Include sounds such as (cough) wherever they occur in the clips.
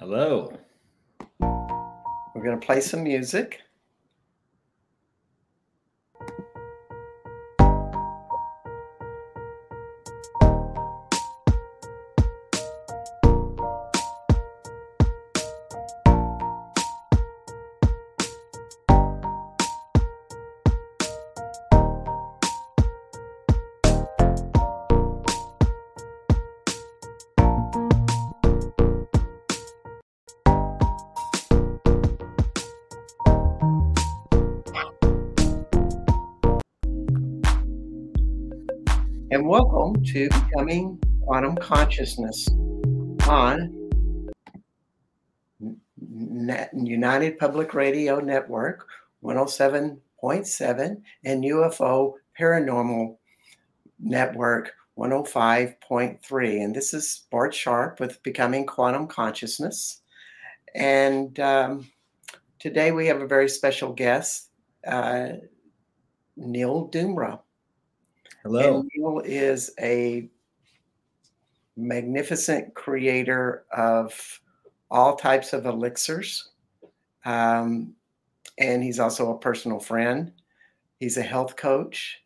Hello. We're going to play some music. To Becoming Quantum Consciousness on United Public Radio Network 107.7 and UFO Paranormal Network 105.3. And this is Bart Sharp with Becoming Quantum Consciousness. And um, today we have a very special guest, uh, Neil Dumra. Hello. And Neil is a magnificent creator of all types of elixirs. Um, and he's also a personal friend. He's a health coach.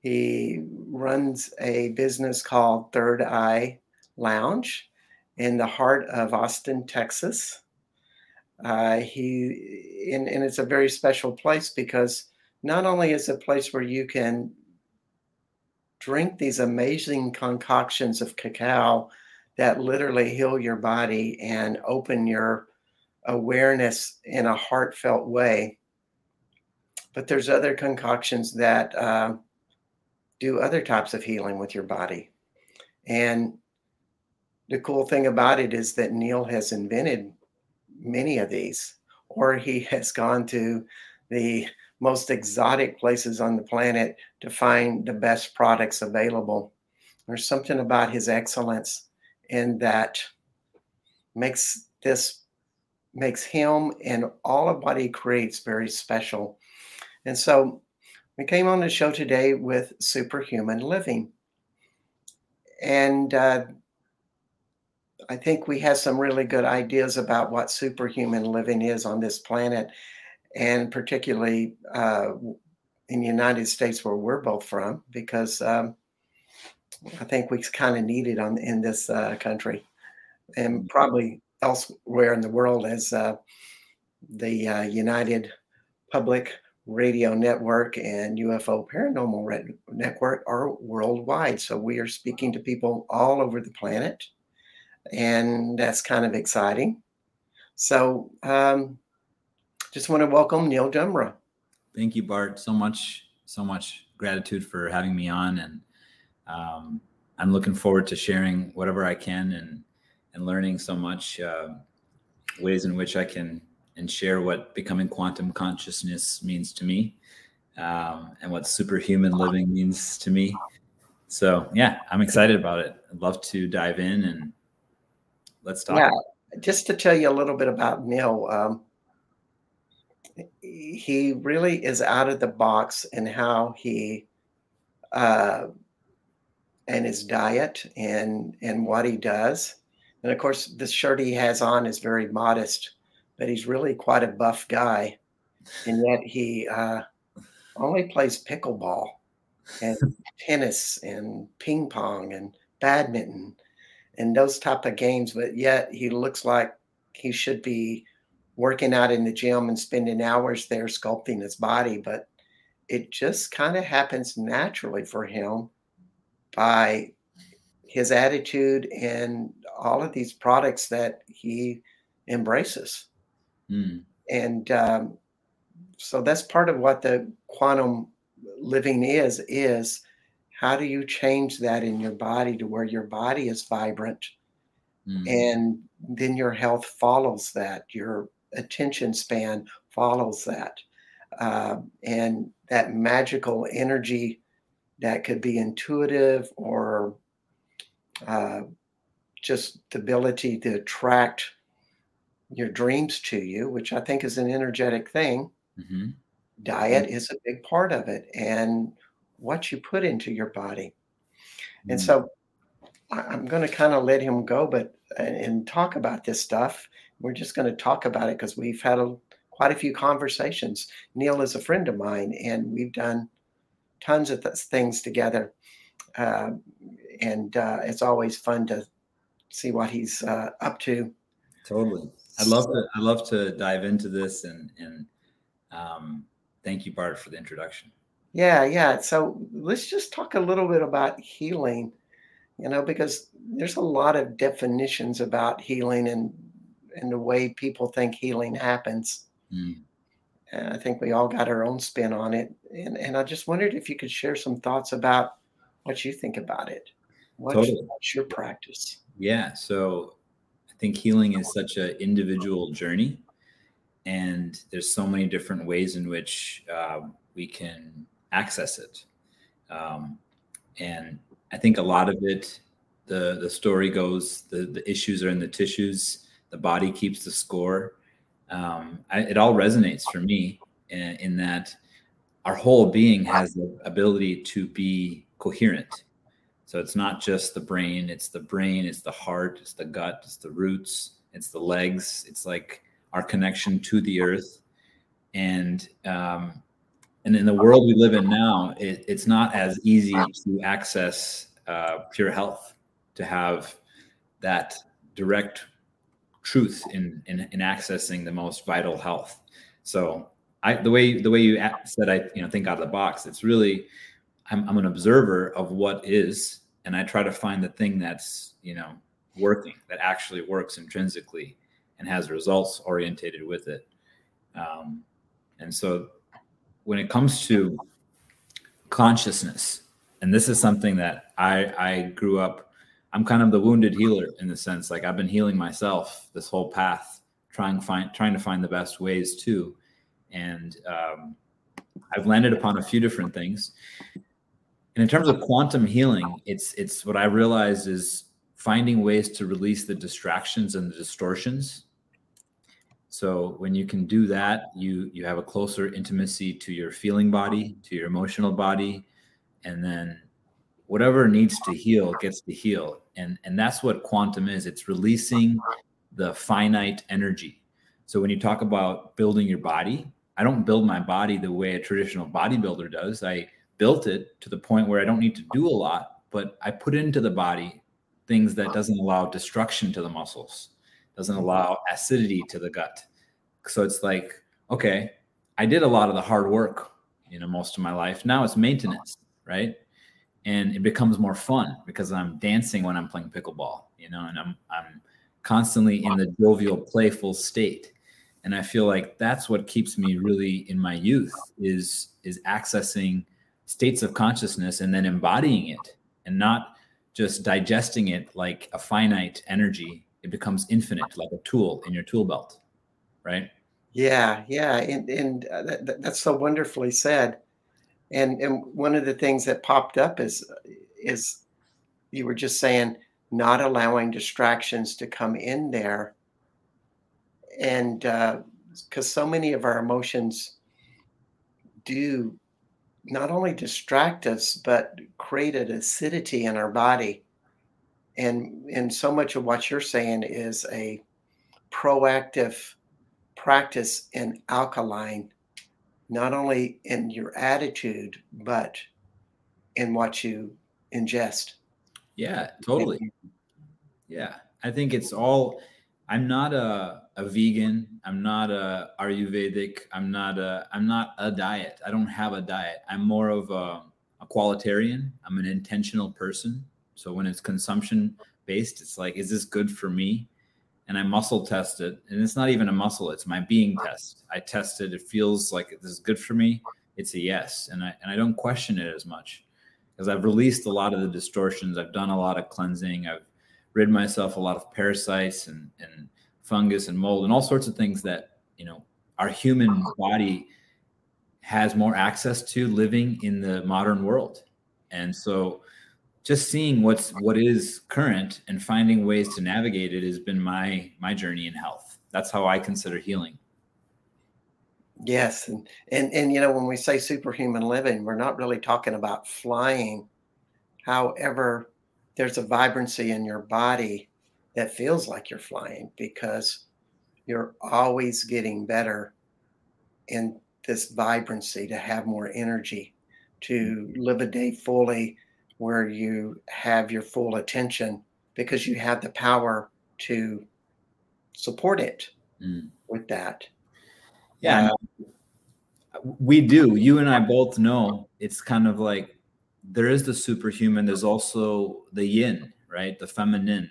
He runs a business called Third Eye Lounge in the heart of Austin, Texas. Uh, he and, and it's a very special place because not only is it a place where you can drink these amazing concoctions of cacao that literally heal your body and open your awareness in a heartfelt way. But there's other concoctions that uh, do other types of healing with your body. And the cool thing about it is that Neil has invented many of these, or he (laughs) has gone to the most exotic places on the planet to find the best products available. There's something about his excellence and that makes this makes him and all of what he creates very special. And so we came on the show today with superhuman living. And uh, I think we have some really good ideas about what superhuman living is on this planet and particularly uh, in the United States where we're both from, because um, I think we kind of need it on in this uh, country, and mm-hmm. probably elsewhere in the world as uh, the uh, United Public Radio Network and UFO Paranormal Network are worldwide. So we are speaking to people all over the planet, and that's kind of exciting. So. Um, just want to welcome Neil Dumra. Thank you, Bart. So much, so much gratitude for having me on, and um, I'm looking forward to sharing whatever I can and and learning so much uh, ways in which I can and share what becoming quantum consciousness means to me, um, and what superhuman living means to me. So yeah, I'm excited about it. I'd love to dive in and let's talk. Yeah, just to tell you a little bit about Neil. Um, he really is out of the box in how he uh, and his diet and and what he does. And of course, the shirt he has on is very modest, but he's really quite a buff guy, and yet he uh, only plays pickleball and (laughs) tennis and ping pong and badminton and those type of games. But yet he looks like he should be working out in the gym and spending hours there sculpting his body, but it just kind of happens naturally for him by his attitude and all of these products that he embraces. Mm. And um, so that's part of what the quantum living is is how do you change that in your body to where your body is vibrant mm. and then your health follows that your attention span follows that. Uh, and that magical energy that could be intuitive or uh, just the ability to attract your dreams to you, which I think is an energetic thing. Mm-hmm. Diet mm-hmm. is a big part of it, and what you put into your body. Mm-hmm. And mm. so I'm going to kind of let him go, but and talk about this stuff we're just going to talk about it because we've had a, quite a few conversations. Neil is a friend of mine, and we've done tons of th- things together. Uh, and uh, it's always fun to see what he's uh, up to. Totally. I'd love to. I love to dive into this and and um, thank you, Bart, for the introduction. Yeah, yeah. So let's just talk a little bit about healing. You know, because there's a lot of definitions about healing and and the way people think healing happens. Mm. I think we all got our own spin on it, and and I just wondered if you could share some thoughts about what you think about it. What's, totally. what's your practice? Yeah. So I think healing is such an individual journey, and there's so many different ways in which uh, we can access it. Um, and I think a lot of it, the the story goes, the the issues are in the tissues. The body keeps the score. Um, I, it all resonates for me in, in that our whole being has the ability to be coherent so it's not just the brain, it's the brain, it's the heart, it's the gut, it's the roots, it's the legs, it's like our connection to the earth. And um, and in the world we live in now, it, it's not as easy to access uh, pure health, to have that direct truth in, in, in accessing the most vital health. So I, the way the way you said, I you know think out of the box. It's really I'm, I'm an observer of what is, and I try to find the thing that's you know working, that actually works intrinsically, and has results orientated with it. Um, and so, when it comes to consciousness, and this is something that I I grew up. I'm kind of the wounded healer in the sense, like I've been healing myself this whole path, trying find trying to find the best ways too, and um, I've landed upon a few different things. And in terms of quantum healing, it's it's what I realized is finding ways to release the distractions and the distortions. So when you can do that, you you have a closer intimacy to your feeling body, to your emotional body, and then whatever needs to heal gets to heal. And and that's what quantum is. It's releasing the finite energy. So when you talk about building your body, I don't build my body the way a traditional bodybuilder does. I built it to the point where I don't need to do a lot, but I put into the body things that doesn't allow destruction to the muscles, doesn't mm-hmm. allow acidity to the gut. So it's like, okay, I did a lot of the hard work, you know, most of my life. Now it's maintenance, right? And it becomes more fun because I'm dancing when I'm playing pickleball, you know, and I'm I'm constantly in the jovial, playful state. And I feel like that's what keeps me really in my youth is is accessing states of consciousness and then embodying it and not just digesting it like a finite energy. It becomes infinite like a tool in your tool belt right? Yeah yeah. And, and uh, that, that's so wonderfully said and and one of the things that popped up is is you were just saying not allowing distractions to come in there. And because uh, so many of our emotions do not only distract us but create an acidity in our body. And and so much of what you're saying is a proactive practice in alkaline not only in your attitude but in what you ingest yeah totally yeah i think it's all i'm not a a vegan. I'm not a Ayurvedic. I'm not a I'm not a diet. I don't have a diet. I'm more of a, a qualitarian. I'm an intentional person. So when it's consumption based, it's like, is this good for me? And I muscle test it. And it's not even a muscle, it's my being test. I test it. It feels like this is good for me. It's a yes. And I and I don't question it as much because I've released a lot of the distortions. I've done a lot of cleansing. I've rid myself a lot of parasites and and fungus and mold and all sorts of things that you know our human body has more access to living in the modern world and so just seeing what's what is current and finding ways to navigate it has been my my journey in health. That's how i consider healing. Yes and and, and you know when we say superhuman living we're not really talking about flying. However there's a vibrancy in your body that feels like you're flying because you're always getting better in this vibrancy to have more energy, to live a day fully where you have your full attention because you have the power to support it mm. with that. Yeah, uh, we do. You and I both know it's kind of like there is the superhuman, there's also the yin, right? The feminine.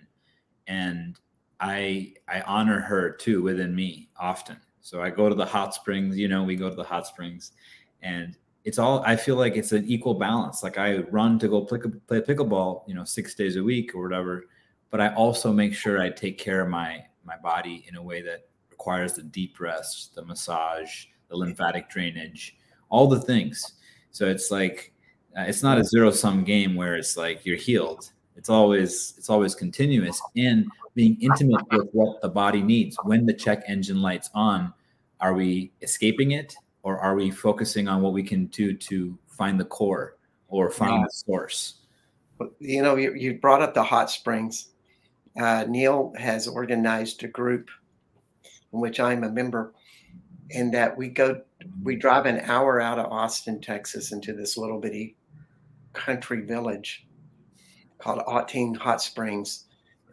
And I I honor her too within me often. So I go to the hot springs, you know, we go to the hot springs and it's all I feel like it's an equal balance. Like I run to go play, play pickleball, you know, 6 days a week or whatever, but I also make sure I take care of my my body in a way that requires the deep rest, the massage, the lymphatic drainage, all the things. So it's like uh, it's not a zero sum game where it's like you're healed. It's always it's always continuous and being intimate with what the body needs. When the check engine lights on, are we escaping it or are we focusing on what we can do to find the core or find yeah. the source? You know, you, you brought up the hot springs. Uh, Neil has organized a group in which I'm a member, and that we go, we drive an hour out of Austin, Texas, into this little bitty country village called Ottine Hot Springs.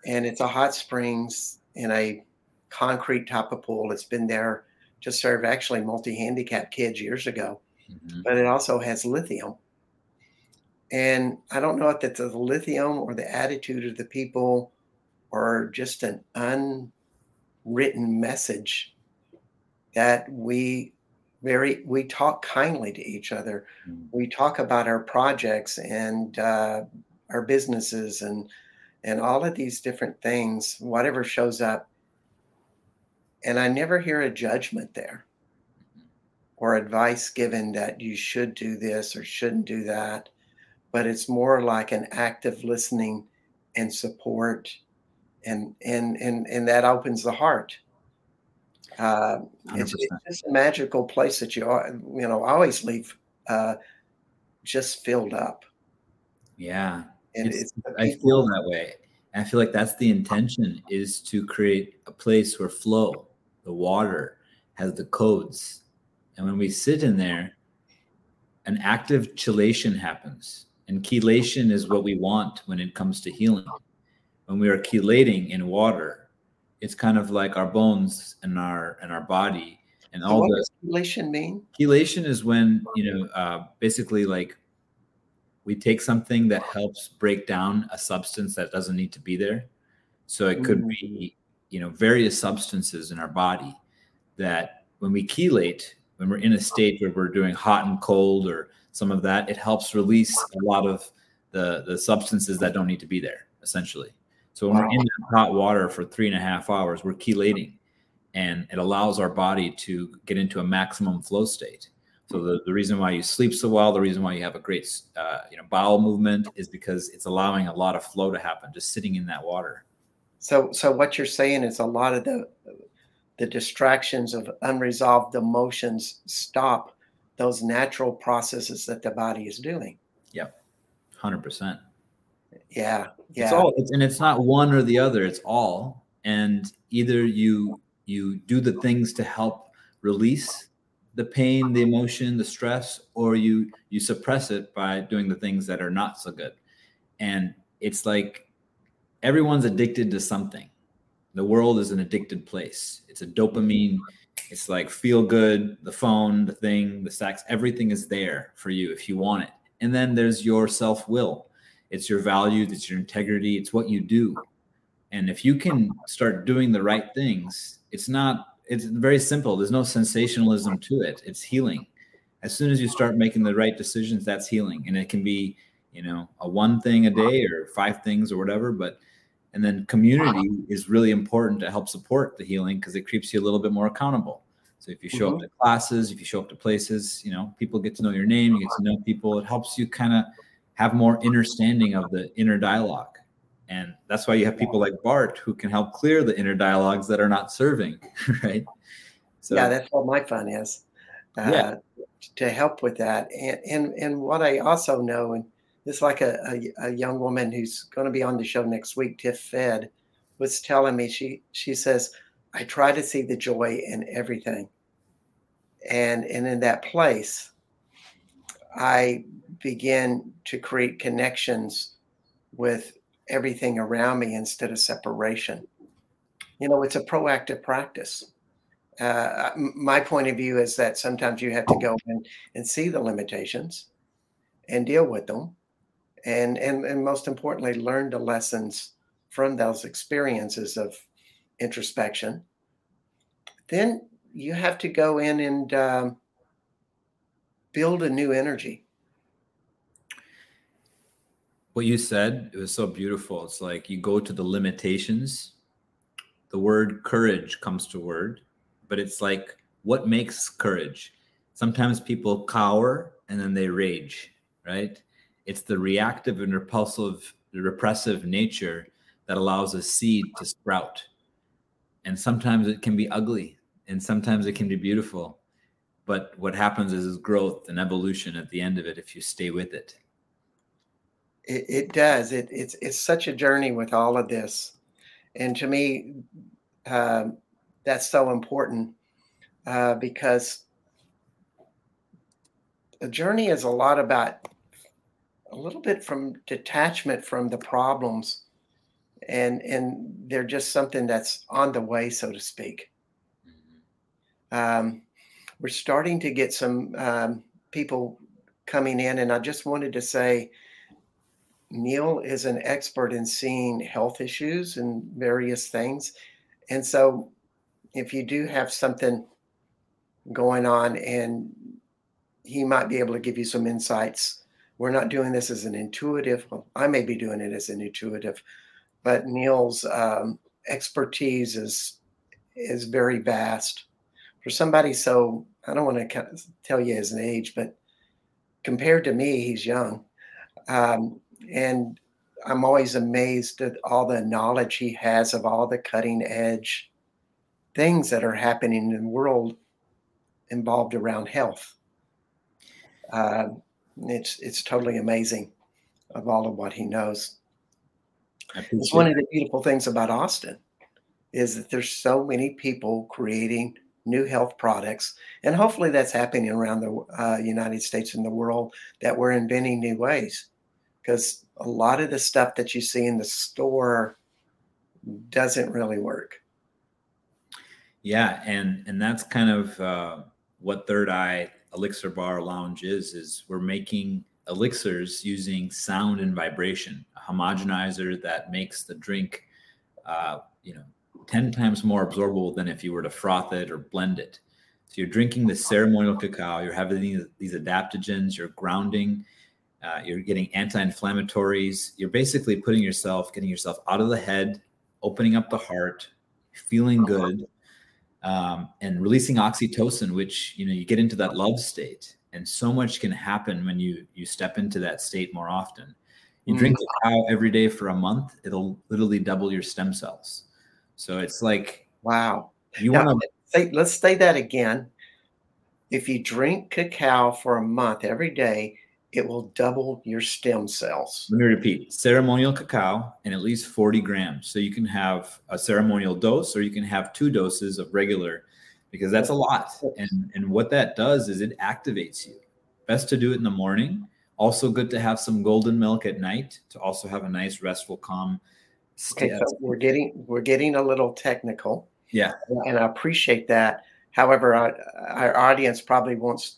And it's a hot springs in a concrete type of pool. It's been there to serve actually multi handicapped kids years ago, mm-hmm. but it also has lithium. And I don't know if that's the lithium or the attitude of the people or just an unwritten message that we very we talk kindly to each other mm. we talk about our projects and uh, our businesses and and all of these different things whatever shows up and i never hear a judgment there or advice given that you should do this or shouldn't do that but it's more like an active listening and support and and and and that opens the heart uh, it's, it's, just a magical place that you are, you know always leave uh, just filled up. Yeah, and it's, it's I feel that way. I feel like that's the intention is to create a place where flow, the water, has the codes, and when we sit in there, an active chelation happens, and chelation is what we want when it comes to healing. When we are chelating in water, it's kind of like our bones and our and our body and all what the does chelation mean chelation is when you know uh, basically like we take something that helps break down a substance that doesn't need to be there so it could mm. be you know various substances in our body that when we chelate when we're in a state where we're doing hot and cold or some of that it helps release a lot of the the substances that don't need to be there essentially so when we're in that hot water for three and a half hours, we're chelating and it allows our body to get into a maximum flow state. So the, the reason why you sleep so well, the reason why you have a great uh, you know bowel movement is because it's allowing a lot of flow to happen just sitting in that water. So so what you're saying is a lot of the the distractions of unresolved emotions stop those natural processes that the body is doing. Yep. 100%. Yeah, yeah. It's all, it's, and it's not one or the other. It's all. And either you you do the things to help release the pain, the emotion, the stress, or you you suppress it by doing the things that are not so good. And it's like everyone's addicted to something. The world is an addicted place. It's a dopamine. It's like feel good, the phone, the thing, the sex, everything is there for you if you want it. And then there's your self will it's your values, it's your integrity, it's what you do. And if you can start doing the right things, it's not, it's very simple. There's no sensationalism to it. It's healing. As soon as you start making the right decisions, that's healing. And it can be, you know, a one thing a day or five things or whatever. But, and then community is really important to help support the healing because it keeps you a little bit more accountable. So if you show mm-hmm. up to classes, if you show up to places, you know, people get to know your name, you get to know people. It helps you kind of have more understanding of the inner dialogue. And that's why you have people like Bart who can help clear the inner dialogues that are not serving, (laughs) right? So, yeah, that's what my fun is. Uh, yeah. To help with that. And, and, and what I also know, and it's like a, a, a young woman who's going to be on the show next week, Tiff Fed, was telling me, she, she says, I try to see the joy in everything. And, and in that place, I begin to create connections with everything around me instead of separation. You know, it's a proactive practice. Uh, my point of view is that sometimes you have to go and see the limitations and deal with them and and and most importantly learn the lessons from those experiences of introspection. Then you have to go in and um, build a new energy. What you said it was so beautiful. It's like you go to the limitations. The word courage comes to word but it's like what makes courage? Sometimes people cower and then they rage right it's the reactive and repulsive repressive nature that allows a seed to sprout. And sometimes it can be ugly and sometimes it can be beautiful. But what happens is, is growth and evolution at the end of it if you stay with it. It, it does. It, it's it's such a journey with all of this. And to me uh, that's so important uh, because a journey is a lot about a little bit from detachment from the problems. And and they're just something that's on the way so to speak. Mm-hmm. um, we're starting to get some um, people coming in and i just wanted to say neil is an expert in seeing health issues and various things. And so if you do have something going on and he might be able to give you some insights we're not doing this as an intuitive. Well, I may be doing it as an intuitive, but Neil's um, expertise is is very vast. For somebody so I don't want to tell you his age, but compared to me, he's young, um, and I'm always amazed at all the knowledge he has of all the cutting edge things that are happening in the world involved around health. Uh, it's it's totally amazing of all of what he knows. It's one of the beautiful things about Austin is that there's so many people creating new health products, and hopefully that's happening around the uh, United States and the world that we're inventing new ways. Because a lot of the stuff that you see in the store doesn't really work. Yeah, and and that's kind of uh, what Third Eye Elixir Bar Lounge is, is we're making elixirs using sound and vibration, a homogenizer that makes the drink, uh, you know, 10 times more absorbable than if you were to froth it or blend it. So you're drinking the ceremonial cacao, you're having these, these adaptogens, you're grounding, uh, you're getting anti-inflammatories. You're basically putting yourself, getting yourself out of the head, opening up the heart, feeling good, um, and releasing oxytocin, which you know you get into that love state, and so much can happen when you you step into that state more often. You drink mm. cacao every day for a month; it'll literally double your stem cells. So it's like wow. You want to say? Let's say that again. If you drink cacao for a month every day, it will double your stem cells. Let me repeat ceremonial cacao and at least 40 grams. So you can have a ceremonial dose or you can have two doses of regular because that's a lot. And, and what that does is it activates you. Best to do it in the morning. Also, good to have some golden milk at night to also have a nice, restful, calm. Okay, so we're getting we're getting a little technical. Yeah, and I appreciate that. However, our, our audience probably wants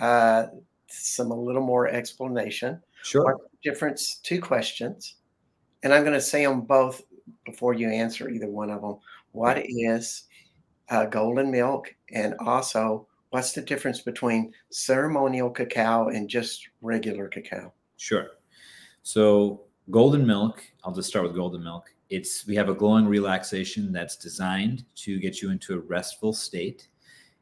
uh, some a little more explanation. Sure. difference? Two questions, and I'm going to say them both before you answer either one of them. What is uh, golden milk, and also what's the difference between ceremonial cacao and just regular cacao? Sure. So golden milk, I'll just start with golden milk. It's we have a glowing relaxation that's designed to get you into a restful state.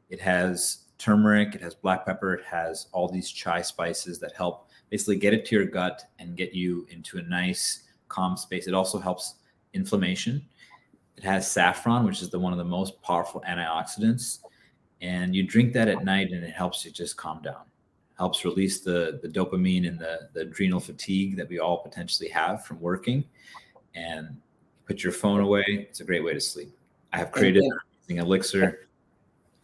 It has turmeric, it has black pepper, it has all these chai spices that help basically get it to your gut and get you into a nice calm space. It also helps inflammation. It has saffron, which is the one of the most powerful antioxidants. And you drink that at night and it helps you just calm down. Helps release the, the dopamine and the, the adrenal fatigue that we all potentially have from working. And put your phone away. It's a great way to sleep. I have created an elixir.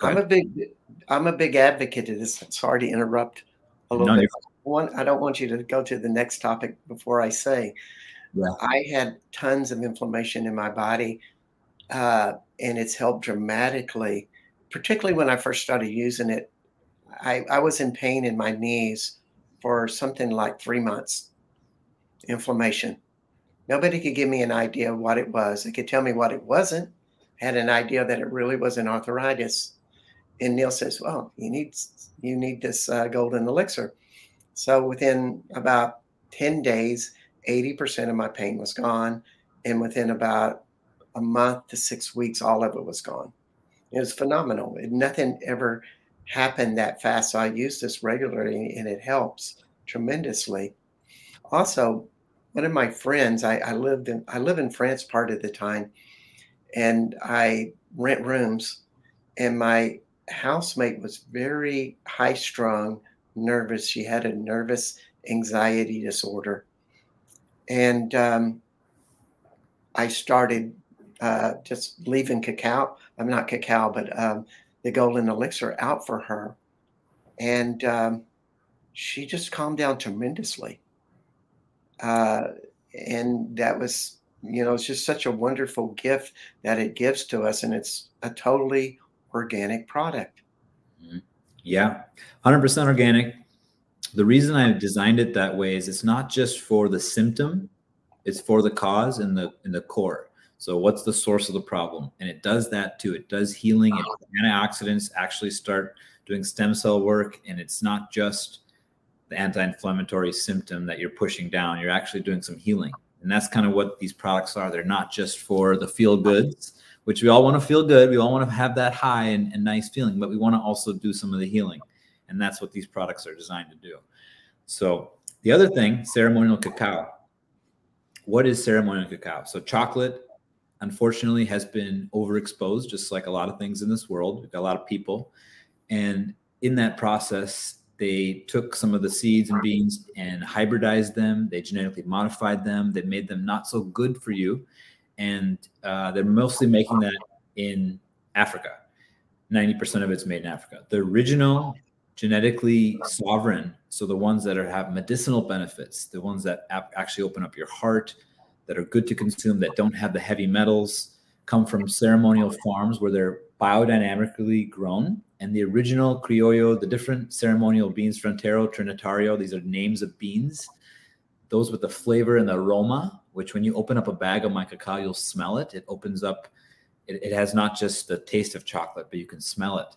I'm a big I'm a big advocate of this. Sorry to interrupt a little no, bit. One, I don't want you to go to the next topic before I say. Yeah. I had tons of inflammation in my body, uh, and it's helped dramatically. Particularly when I first started using it, I, I was in pain in my knees for something like three months. Inflammation. Nobody could give me an idea of what it was. They could tell me what it wasn't. I had an idea that it really was an arthritis and Neil says, "Well, you need you need this uh, golden elixir." So within about ten days, eighty percent of my pain was gone, and within about a month to six weeks, all of it was gone. It was phenomenal. It, nothing ever happened that fast. So I use this regularly, and it helps tremendously. Also, one of my friends, I, I lived in I live in France part of the time, and I rent rooms, and my housemate was very high strung, nervous. She had a nervous anxiety disorder. And um, I started uh, just leaving cacao. I'm not cacao, but um, the golden elixir out for her. And um, she just calmed down tremendously. Uh, and that was, you know, it's just such a wonderful gift that it gives to us. And it's a totally organic product. Mm-hmm. Yeah, 100% organic. The reason I designed it that way is it's not just for the symptom, it's for the cause and the in the core. So what's the source of the problem? And it does that too. It does healing. It, antioxidants actually start doing stem cell work, and it's not just the anti-inflammatory symptom that you're pushing down. You're actually doing some healing, and that's kind of what these products are. They're not just for the feel goods which we all want to feel good. We all want to have that high and, and nice feeling, but we want to also do some of the healing. And that's what these products are designed to do. So the other thing, ceremonial cacao. What is ceremonial cacao? So chocolate, unfortunately, has been overexposed, just like a lot of things in this world. We've got a lot of people. And in that process, they took some of the seeds and beans and hybridized them. They genetically modified them. They made them not so good for you and uh, they're mostly making that in Africa. 90% of it's made in Africa. The original genetically sovereign, so the ones that are, have medicinal benefits, the ones that ap- actually open up your heart, that are good to consume, that don't have the heavy metals, come from ceremonial farms where they're biodynamically grown. And the original criollo, the different ceremonial beans, Forastero, Trinitario, these are names of beans. Those with the flavor and the aroma which when you open up a bag of my cacao, you'll smell it. It opens up, it, it has not just the taste of chocolate, but you can smell it.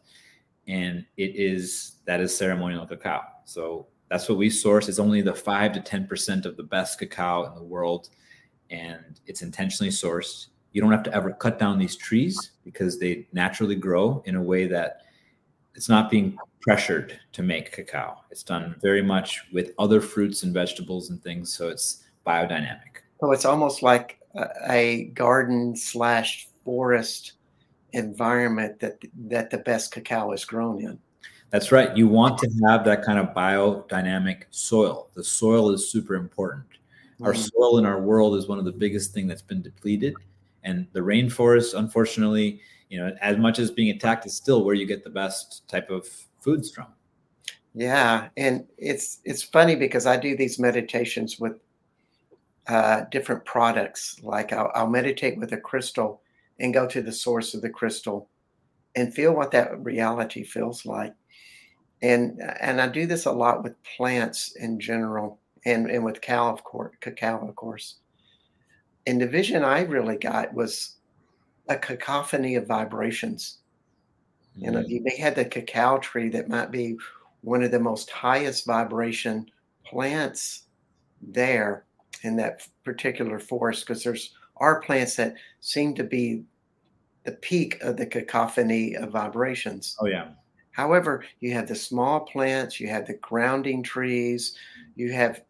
And it is, that is ceremonial cacao. So that's what we source. It's only the five to 10% of the best cacao in the world. And it's intentionally sourced. You don't have to ever cut down these trees because they naturally grow in a way that it's not being pressured to make cacao. It's done very much with other fruits and vegetables and things. So it's biodynamic. So it's almost like a, garden slash forest environment that that the best cacao is grown in. That's right. You want to have that kind of biodynamic soil. The soil is super important. Mm-hmm. Our soil in our world is one of the biggest thing that's been depleted, and the rainforest, unfortunately, you know, as much as being attacked, is still where you get the best type of foods from. Yeah, and it's it's funny because I do these meditations with uh, different products. Like I'll, I'll meditate with a crystal and go to the source of the crystal and feel what that reality feels like. And and I do this a lot with plants in general and, and with cow of course, cacao, of course. And the vision I really got was a cacophony of vibrations. Mm-hmm. You know, mm. they had the cacao tree that might be one of the most highest vibration plants there in that particular forest because there's are plants that seem to be the peak of the cacophony of vibrations. Oh yeah. However, you have the small plants, you have the grounding trees, you have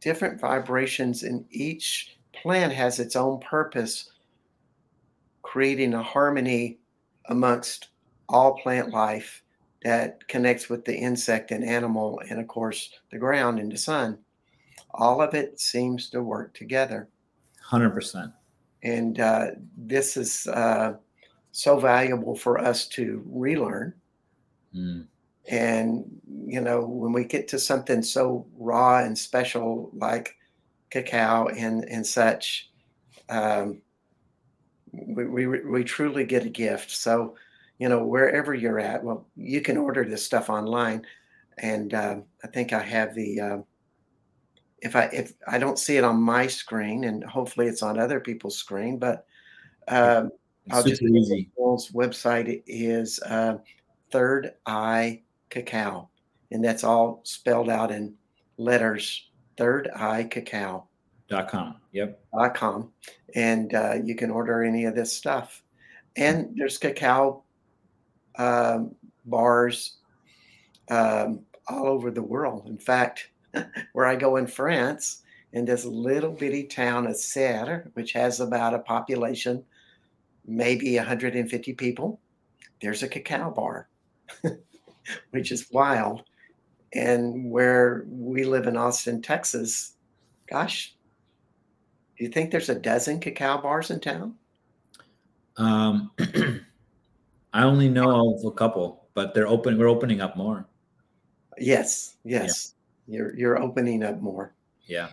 different vibrations, and each plant has its own purpose, creating a harmony amongst all plant life that connects with the insect and animal, and of course, the ground and the sun all of it seems to work together. 100%. And uh, this is uh, so valuable for us to relearn. Mm. And, you know, when we get to something so raw and special like cacao and, and such, um, we, we, we truly get a gift. So, you know, wherever you're at, well, you can order this stuff online. And um, I think I have the, uh, if I if I don't see it on my screen, and hopefully it's on other people's screen, but um, I'll just easy. website is uh, Third Eye Cacao, and that's all spelled out in letters. Third Eye Cacao. Dot com. Yep. Dot com, and uh, you can order any of this stuff. And there's cacao um, bars um, all over the world. In fact, (laughs) where I go in France, in this little bitty town of Serres, which has about a population, maybe 150 people, there's a cacao bar, (laughs) which is wild. And where we live in Austin, Texas, gosh, do you think there's a dozen cacao bars in town? Um, (clears throat) I only know of a couple, but they're open. We're opening up more. Yes, yes. You're you're opening up more. Yeah,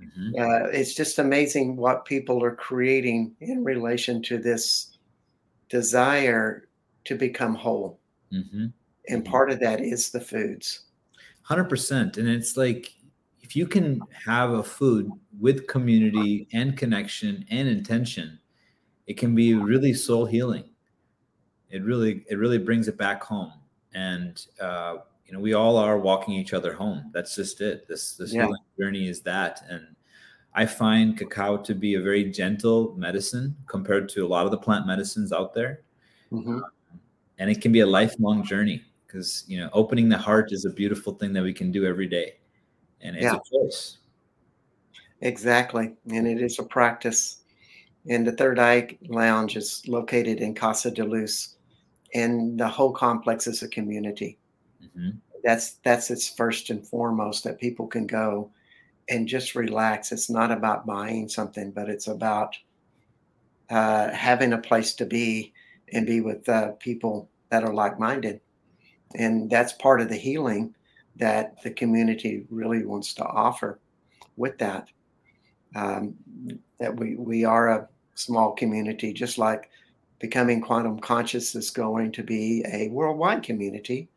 mm-hmm. uh, it's just amazing what people are creating in relation to this desire to become whole, mm-hmm. and part of that is the foods. Hundred percent, and it's like if you can have a food with community and connection and intention, it can be really soul healing. It really it really brings it back home, and uh, you know we all are walking each other home. That's just it. This this yeah. journey is that, and I find cacao to be a very gentle medicine compared to a lot of the plant medicines out there, mm-hmm. um, and it can be a lifelong journey because you know opening the heart is a beautiful thing that we can do every day and it's yeah. a choice. Exactly, and it is a practice. And the Third Eye Lounge is located in Casa de Luz, and the whole complex is a community. Mm-hmm. That's that's its first and foremost that people can go and just relax. It's not about buying something, but it's about uh, having a place to be and be with uh, people that are like-minded, and that's part of the healing that the community really wants to offer with that. Um, that we, we are a small community, just like becoming quantum conscious is going to be a worldwide community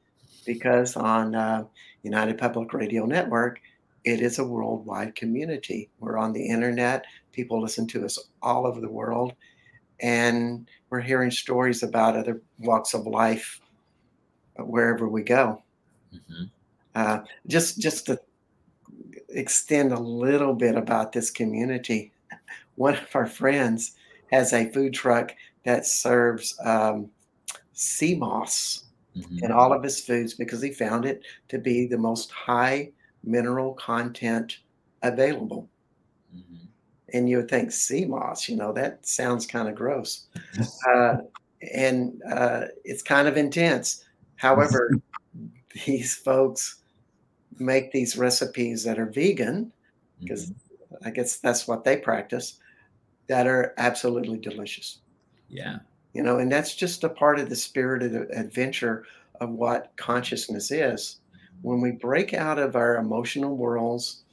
because on uh, United Public Radio Network, it is a worldwide community. We're on the internet, people listen to us all over the world, and we're hearing stories about other walks of life wherever we go. Mm-hmm. Uh, just just to extend a little bit about this community, one of our friends has a food truck that serves um, sea moss mm-hmm. in all of his foods because he found it to be the most high mineral content available. Mm-hmm. And you would think sea moss, you know, that sounds kind of gross. (laughs) uh, and uh, it's kind of intense. However, (laughs) these folks make these recipes that are vegan, because mm-hmm. I guess that's what they practice, that are absolutely delicious. Yeah. You know, and that's just a part of the spirit of the adventure of what consciousness is. When we break out of our emotional worlds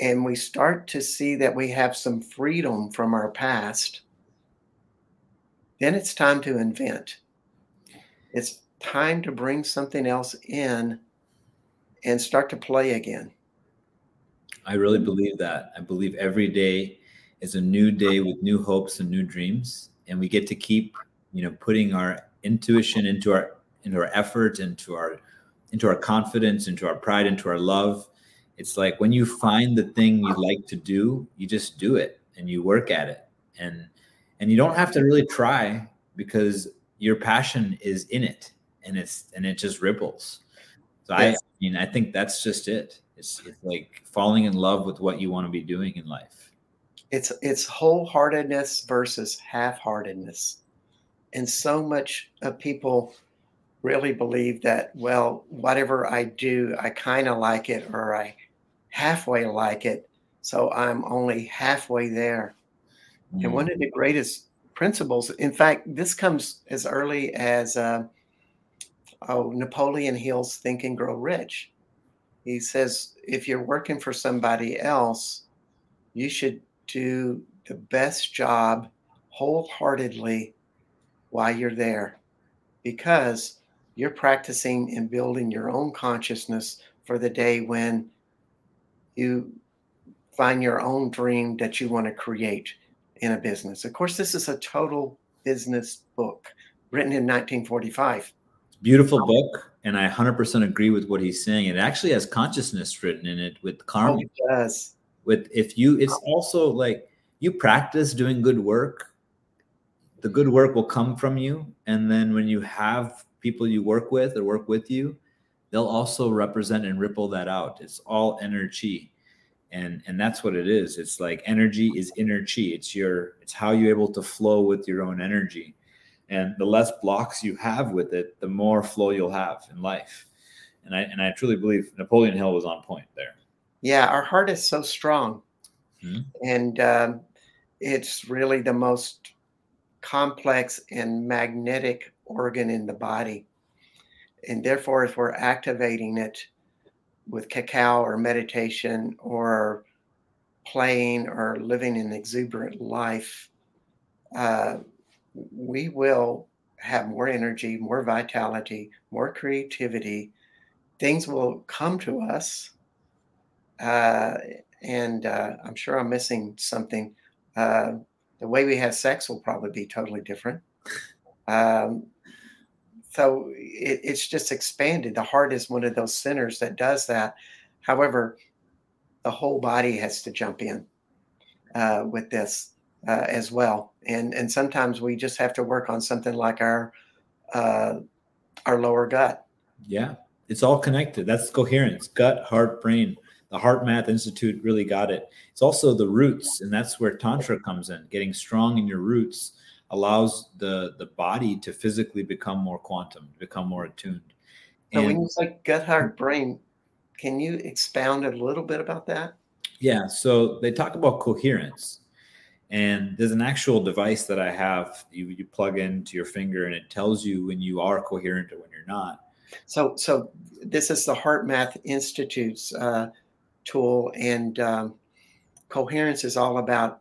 and we start to see that we have some freedom from our past, then it's time to invent. It's time to bring something else in and start to play again. I really believe that. I believe every day is a new day with new hopes and new dreams, and we get to keep, you know, putting our intuition into our into our effort, into our into our confidence, into our pride, into our love. It's like when you find the thing you like to do, you just do it and you work at it, and and you don't have to really try because your passion is in it, and it's and it just ripples. So yes. I mean, I think that's just it. It's, it's like falling in love with what you want to be doing in life. It's it's wholeheartedness versus half-heartedness, and so much of people really believe that well, whatever I do, I kind of like it or I halfway like it, so I'm only halfway there. Mm. And one of the greatest principles. In fact, this comes as early as uh, oh, Napoleon Hill's Think and Grow Rich. He says if you're working for somebody else, you should do the best job wholeheartedly while you're there because you're practicing and building your own consciousness for the day when you find your own dream that you want to create in a business. Of course, this is a total business book written in 1945. Beautiful book, and I 100% agree with what he's saying. It actually has consciousness written in it with karma. Oh, it does. With if you, it's also like you practice doing good work, the good work will come from you, and then when you have people you work with or work with you, they'll also represent and ripple that out. It's all energy. And and that's what it is. It's like energy is inner chi. It's your it's how you're able to flow with your own energy. And the less blocks you have with it the more flow you'll have in life. And i and i truly believe napoleon hill was on point there yeah our heart is so strong mm-hmm. and um, it's really the most complex and magnetic organ in the body and therefore if we're activating it with cacao or meditation or playing or living an exuberant life, uh, we will have more energy, more vitality, more creativity. Things will come to us. Uh, and uh, I'm sure I'm missing something. Uh, the way we have sex will probably be totally different. Um, so it, it's just expanded. The heart is one of those centers that does that. However, the whole body has to jump in uh, with this uh, as well. And and sometimes we just have to work on something like our uh, our lower gut. Yeah, it's all connected. That's coherence, gut, heart, brain. The HeartMath Institute really got it. It's also the roots, and that's where Tantra comes in. Getting strong in your roots allows the the body to physically become more quantum, become more attuned. So and, when you say gut, heart, brain, can you expound a little bit about that? Yeah. So they talk about coherence. And there's an actual device that I have you, you plug into your finger and it tells you when you are coherent or when you're not. So, so this is the HeartMath Institute's uh, tool, and um, coherence is all about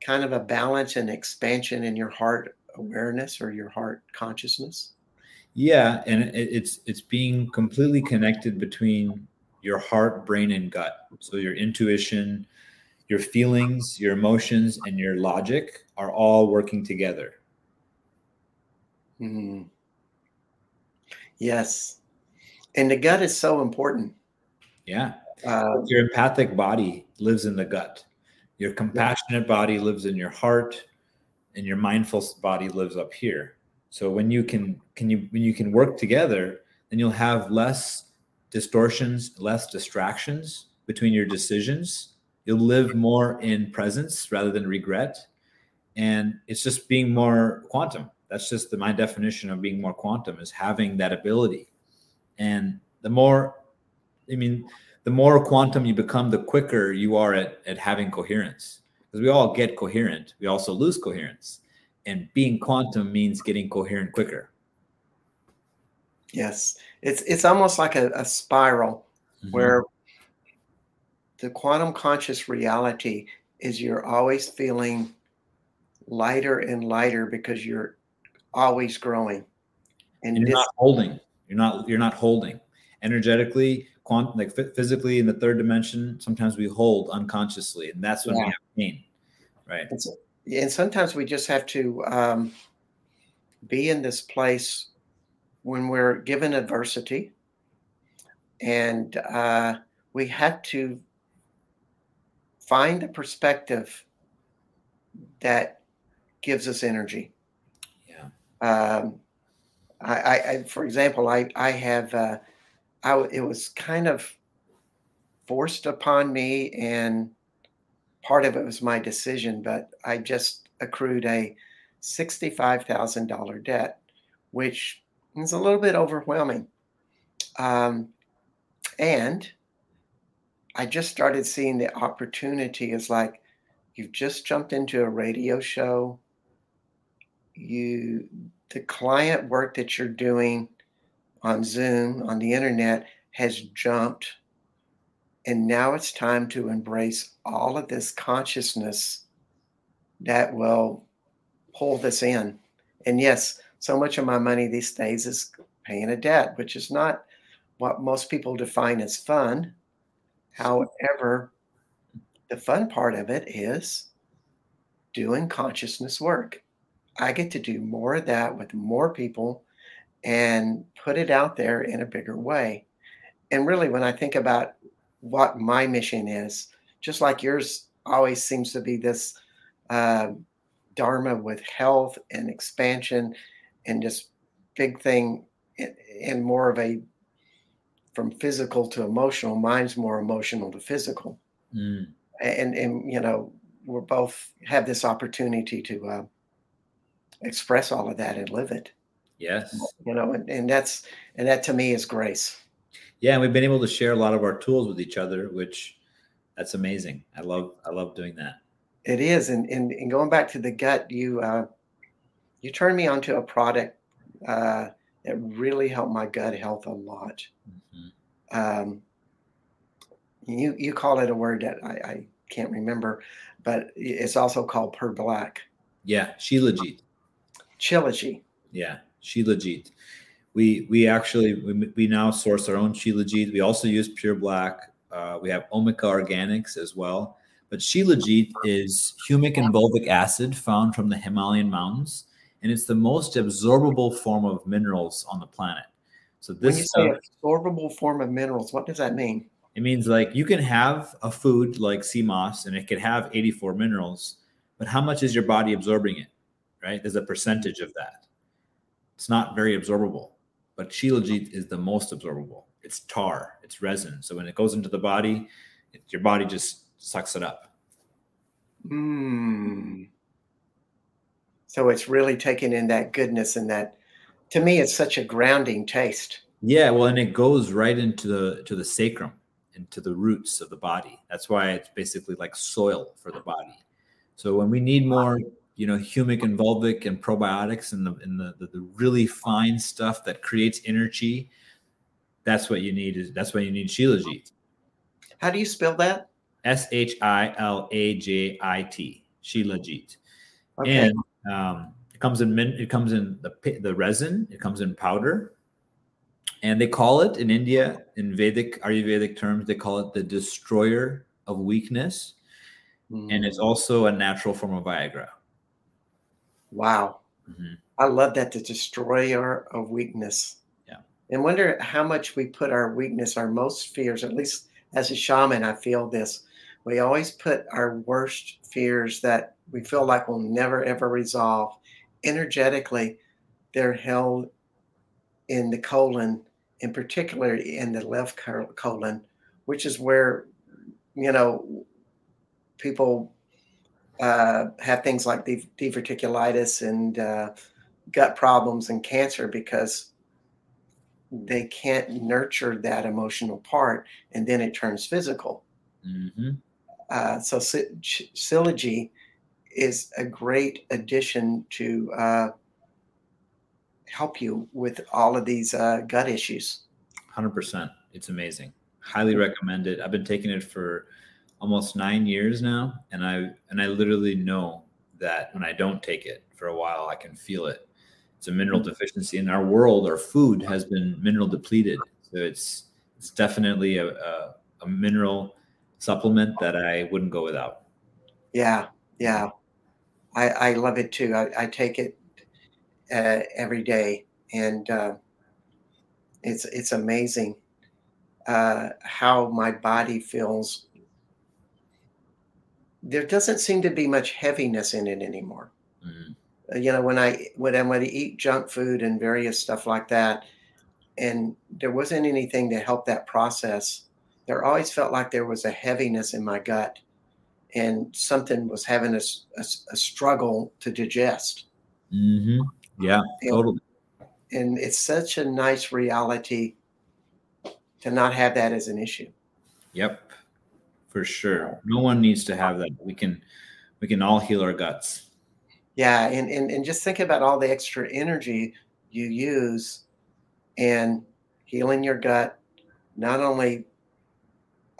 kind of a balance and expansion in your heart awareness or your heart consciousness? Yeah, and it's it's being completely connected between your heart, brain, and gut. So your intuition, your feelings, your emotions, and your logic are all working together. Mm. Yes, and the gut is so important. Yeah, uh, your empathic body lives in the gut. Your compassionate body lives in your heart, and your mindful body lives up here. So when you can can you when you can work together, then you'll have less distortions, less distractions between your decisions. You'll live more in presence rather than regret. And it's just being more quantum. That's just the, my definition of being more quantum is having that ability. And the more, I mean, the more quantum you become, the quicker you are at, at having coherence. Because we all get coherent, we also lose coherence. And being quantum means getting coherent quicker. Yes. It's it's almost like a, a spiral mm-hmm. where the quantum conscious reality is you're always feeling lighter and lighter because you're always growing. And, and you're this, not holding. You're not you're not holding. Energetically, quantum, like physically in the third dimension, sometimes we hold unconsciously, and that's when yeah. we have pain, right? And, and sometimes we just have to um, be in this place when we're given adversity, and uh, we have to find a perspective that gives us energy. Yeah. Um, I, I, for example, I, I have. Uh, I it was kind of forced upon me, and part of it was my decision. But I just accrued a sixty-five thousand dollar debt, which is a little bit overwhelming. Um, and I just started seeing the opportunity as like you've just jumped into a radio show you the client work that you're doing on Zoom on the internet has jumped and now it's time to embrace all of this consciousness that will pull this in. And yes, so much of my money these days is paying a debt, which is not what most people define as fun. However, the fun part of it is doing consciousness work. I get to do more of that with more people and put it out there in a bigger way. And really, when I think about what my mission is, just like yours always seems to be this uh, dharma with health and expansion and just big thing and more of a from physical to emotional mine's more emotional to physical mm. and and you know we're both have this opportunity to uh, express all of that and live it yes. You know and, and that's and that to me is grace. Yeah and we've been able to share a lot of our tools with each other which that's amazing. I love i love doing that. It is and and, and going back to the gut you uh you turned me onto a product uh that really helped my gut health a lot. Mm-hmm. um you you call it a word that I, I can't remember but it's also called per black. Yeah shilajit. Shilajit. yeah shilajit we we actually we, we now source our own shilajit. We also use pure black. Uh, we have Omica Organics as well. But shilajit is humic and fulvic acid found from the Himalayan mountains, and it's the most absorbable form of minerals on the planet. So this when you say absorbable form of minerals, what does that mean? It means like you can have a food like sea moss, and it could have 84 minerals, but how much is your body absorbing it? Right? There's a percentage of that. It's not very absorbable but shilajit is the most absorbable. It's tar, it's resin. So when it goes into the body, it, your body just sucks it up. Mm. So it's really taking in that goodness and that. To me, it's such a grounding taste. Yeah, well, and it goes right into the to the sacrum, into the roots of the body. That's why it's basically like soil for the body. So when we need more you know humic and fulvic and probiotics and the and the, the, the really fine stuff that creates energy that's what you need is that's why you need shilajit how do you spell that? S-h-i-l-a-j-i-t shilajit okay. and um, it comes in it comes in the the resin it comes in powder and they call it in india in vedic ayurvedic terms they call it the destroyer of weakness. Mm. and it's also a natural form of viagra Wow. Mm-hmm. I love that the destroyer of weakness. Yeah. And wonder how much we put our weakness, our most fears, at least as a shaman, I feel this. We always put our worst fears that we feel like we'll never ever resolve energetically, they're held in the colon, in particular in the left colon, which is where, you know, people uh, have things like diverticulitis and uh, gut problems and cancer because they can't nurture that emotional part and then it turns physical. Mm-hmm. Uh, so Shilajit is a great addition to uh, help you with all of these uh, gut issues. 100%. It's amazing. Highly recommend it. I've been taking it for almost nine years now, and I and I literally know that when I don't take it for a while, I can feel it. It's a mineral deficiency in our world. Our food has been mineral depleted, so it's it's definitely a, a, a mineral supplement that I wouldn't go without. Yeah, yeah, I, I love it too. I, I take it uh, every day, and uh, it's it's amazing uh, how my body feels there doesn't seem to be much heaviness in it anymore. Mm-hmm. you know, when I when I when I eat junk food and various stuff like that, and there wasn't anything to help that process. There always felt like there was a heaviness in my gut, and something was having a, a, a struggle to digest. Mm-hmm. Yeah, and, totally. And it's such a nice reality to not have that as an issue. Yep for sure. No one needs to have that. We can we can all heal our guts. Yeah, and, and and just think about all the extra energy you use and healing your gut, not only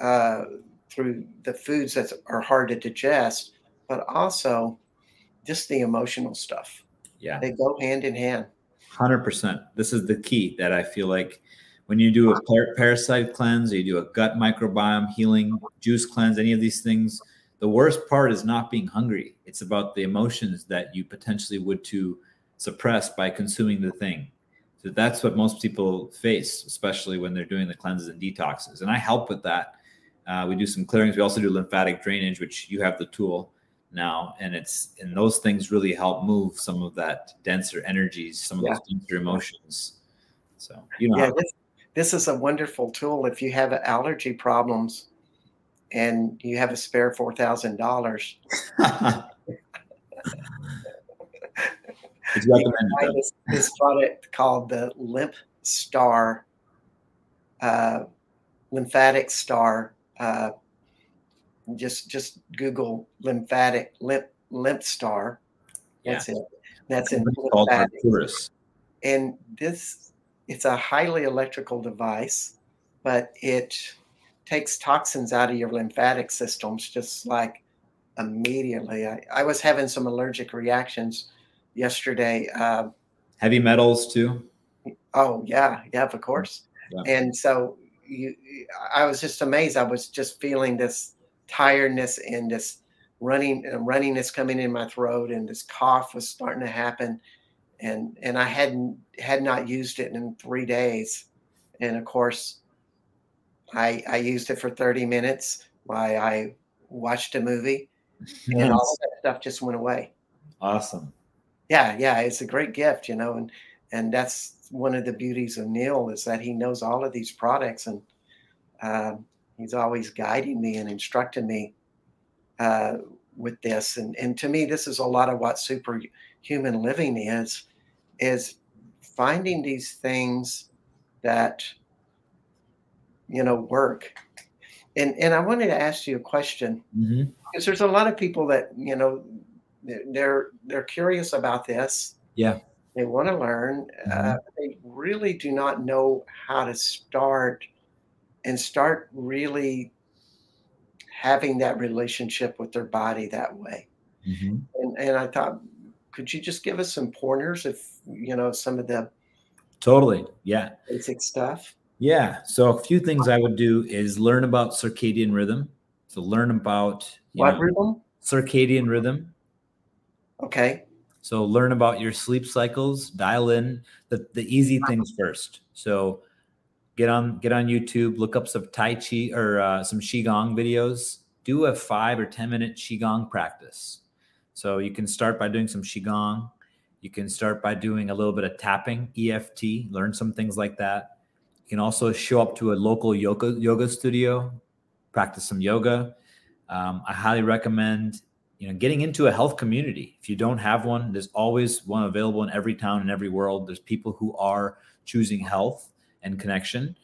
uh, through the foods that are hard to digest, but also just the emotional stuff. Yeah. They go hand in hand. 100%. This is the key that I feel like when you do a par- parasite cleanse, or you do a gut microbiome healing, juice cleanse, any of these things, the worst part is not being hungry. It's about the emotions that you potentially would to suppress by consuming the thing. So that's what most people face, especially when they're doing the cleanses and detoxes. And I help with that. Uh, we do some clearings. We also do lymphatic drainage, which you have the tool now, and it's and those things really help move some of that denser energies, some of yeah. those denser emotions. So you know, yeah, this, this is a wonderful tool if you have allergy problems and you have a spare four thousand dollars. It's (laughs) recommended. This, this, product called the Lymph Star, uh, lymphatic star. Uh, just just Google lymphatic lymph lymph star. That's yeah. it. That's in lymphatic. And this it's a highly electrical device, but it takes toxins out of your lymphatic systems just like immediately. I, I was having some allergic reactions yesterday. Uh, Heavy metals too. Oh yeah, yeah, of course. Yeah. And so you, I was just amazed. I was just feeling this tiredness and this running runningness coming in my throat, and this cough was starting to happen. And and I hadn't had not used it in three days, and of course, I I used it for thirty minutes while I watched a movie, and all that stuff just went away. Awesome. Yeah yeah it's a great gift you know and and that's one of the beauties of neil is that he knows all of these products and um, he's always guiding me and instructing me uh, with this. And and to me this is a lot of what superhuman living is is finding these things that you know work and and i wanted to ask you a question mm-hmm. because there's a lot of people that you know they're they're curious about this. Yeah, they want to learn. Uh, mm-hmm. Uh, they really do not know how to start and start really having that relationship with their body that way. Mm-hmm. And and I thought, could you just give us some pointers if you know some of the totally yeah basic stuff? Yeah. So a few things I would do is learn about circadian rhythm. So learn about what know, rhythm? Circadian rhythm. Okay. So learn about your sleep cycles, dial in the, the easy things first. So get on get on YouTube, look up some Tai Chi or uh, some Qigong videos. Do a five or 10 minute Qigong practice. So you can start by doing some Qigong. You can start by doing a little bit of tapping, EFT, learn some things like that. You can also show up to a local yoga yoga studio, practice some yoga. Um, I highly recommend you know getting into a health community. If you don't have one there's always one available in every town in every world. There's people who are choosing health and connection.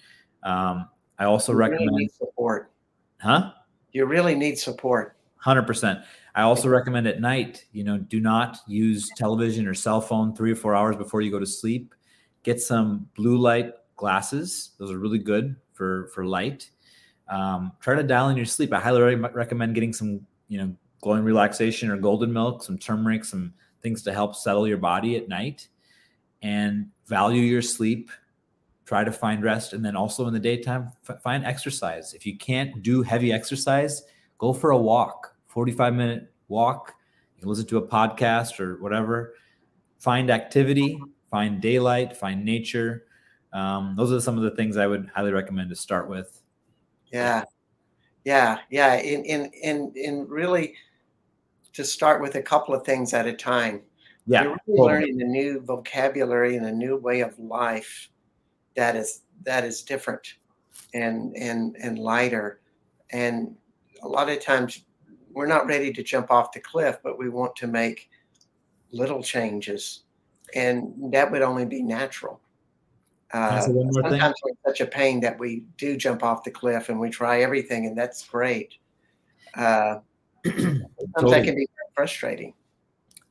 Um, i also you recommend really support. Huh? You really need support. 100% i also recommend at night you know do not use television or cell phone three or four hours before you go to sleep get some blue light glasses those are really good for for light um, try to dial in your sleep i highly recommend getting some you know glowing relaxation or golden milk, some turmeric, some things to help settle your body at night and value your sleep. Try to find rest. And then also in the daytime, f- find exercise. If you can't do heavy exercise, go for a walk, 45 minute walk. You can listen to a podcast or whatever. Find activity, find daylight, find nature. Um, those are some of the things I would highly recommend to start with. Yeah. Yeah. Yeah. In, in, in, in really, to start with a couple of things at a time. Yeah, you're really learning a new vocabulary and a new way of life that is that is different and and and lighter. And a lot of times we're not ready to jump off the cliff, but we want to make little changes, and that would only be natural. Uh, sometimes thing? we're such a pain that we do jump off the cliff and we try everything, and that's great. Uh, (clears throat) Sometimes totally. that can be frustrating.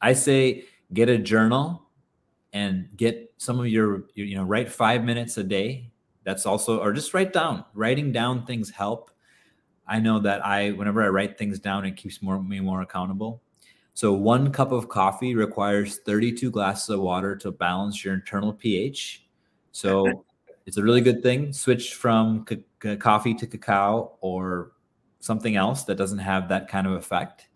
I say get a journal and get some of your, your you know write five minutes a day. That's also or just write down. Writing down things help. I know that I whenever I write things down, it keeps more, me more accountable. So one cup of coffee requires 32 glasses of water to balance your internal pH. So (laughs) it's a really good thing. Switch from c- coffee to cacao or something else that doesn't have that kind of effect.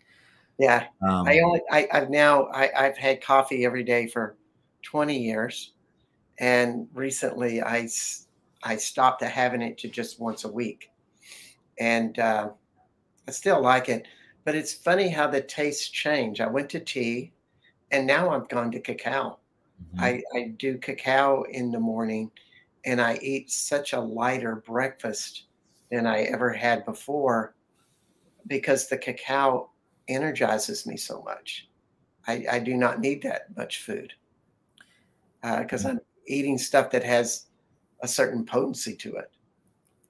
Yeah, um, I only I, have now I, I've had coffee every day for 20 years, and recently I I stopped having it to just once a week, and uh, I still like it. But it's funny how the tastes change. I went to tea, and now I've gone to cacao. Mm-hmm. I, I do cacao in the morning, and I eat such a lighter breakfast than I ever had before because the cacao energizes me so much. I, I do not need that much food because uh, mm-hmm. I'm eating stuff that has a certain potency to it.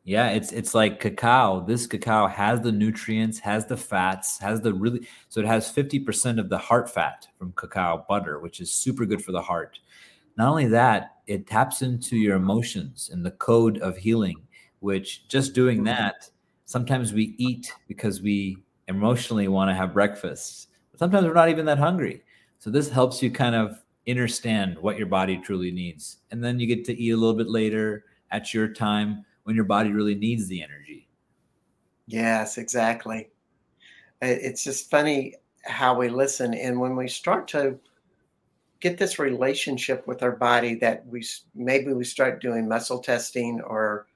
Yeah, it's it's like cacao. This cacao has the nutrients, has the fats, has the really so it has 50% of the heart fat from cacao butter, which is super good for the heart. Not only that, it taps into your emotions and the code of healing, which just doing mm-hmm. that, sometimes we eat because we emotionally want to have breakfast. But sometimes we're not even that hungry. So this helps you kind of understand what your body truly needs. And then you get to eat a little bit later at your time when your body really needs the energy. Yes, exactly. It's just funny how we listen. And when we start to get this relationship with our body that we maybe we start doing muscle testing or